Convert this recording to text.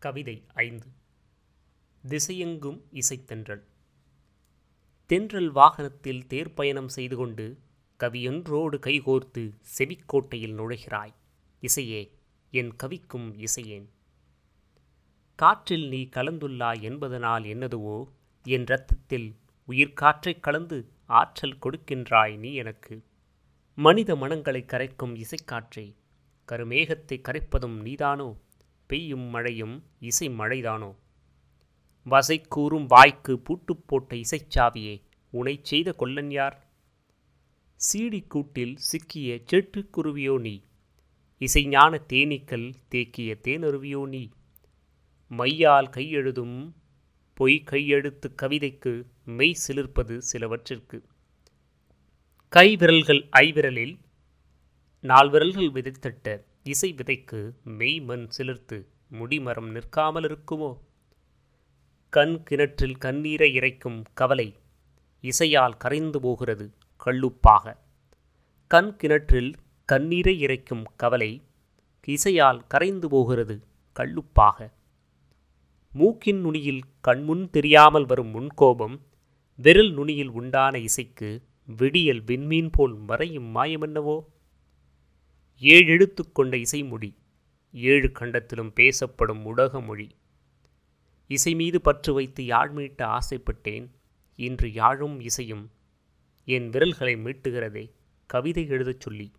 கவிதை ஐந்து. திசையெங்கும் இசைத்தென்றல். தென்றல் வாகனத்தில் தேர்ப்பயணம் செய்து கொண்டு கவியொன்றோடு கைகோர்த்து செவிக்கோட்டையில் நுழைகிறாய். இசையே என் கவிக்கும் இசையேன். காற்றில் நீ கலந்துள்ளாய் என்பதனால் என்னதுவோ? என் இரத்தத்தில் உயிர்காற்றைக் கலந்து ஆற்றல் கொடுக்கின்றாய் நீ எனக்கு. மனித மனங்களை கரைக்கும் இசைக்காற்றே கருமேகத்தை கரைப்பதும் நீதானோ? பெய்யும் மழையும் இசை மழைதானோ வசை கூறும் வாய்க்கு பூட்டு போட்ட இசைச்சாவியே உனை செய்த கொல்லன் யார்? சீடிக்கூட்டில் சிக்கிய செட்டுக்குருவியோ நீ? இசைஞான தேனீக்கள் தேக்கிய தேனருவியோ நீ? மையால் கையெழுதும் பொய் கையெழுத்து கவிதைக்கு மெய் சிலிர்ப்பது சிலவற்றிற்கு. கைவிரல்கள் ஐவிரலில் நால்விரல்கள் விதைத்திட்ட இசை விதைக்கு மெய் மண் சிலிர்த்து முடிமரம் நிற்காமல் இருக்குமோ? கண் கிணற்றில் கண்ணீரை இறைக்கும் கவலை இசையால் கரைந்து போகிறது கள்ளுப்பாக. கண் கிணற்றில் கண்ணீரை இறைக்கும் கவலை இசையால் கரைந்து போகிறது கள்ளுப்பாக. மூக்கின் நுனியில் கண்முன் தெரியாமல் வரும் முன்கோபம் விரல் நுனியில் உண்டான இசைக்கு விடியல் விண்மீன் போல் மறையும் மாயமென்னவோ? ஏழெழுத்து கொண்ட இசைமொழி ஏழு கண்டத்திலும் பேசப்படும் உலக மொழி இசை மீது பற்று வைத்து யாழ் மீட்ட ஆசைப்பட்டேன் இன்று யாழும் இசையும். என் விரல்களை மீட்டுகிறதே கவிதை எழுதச் சொல்லி.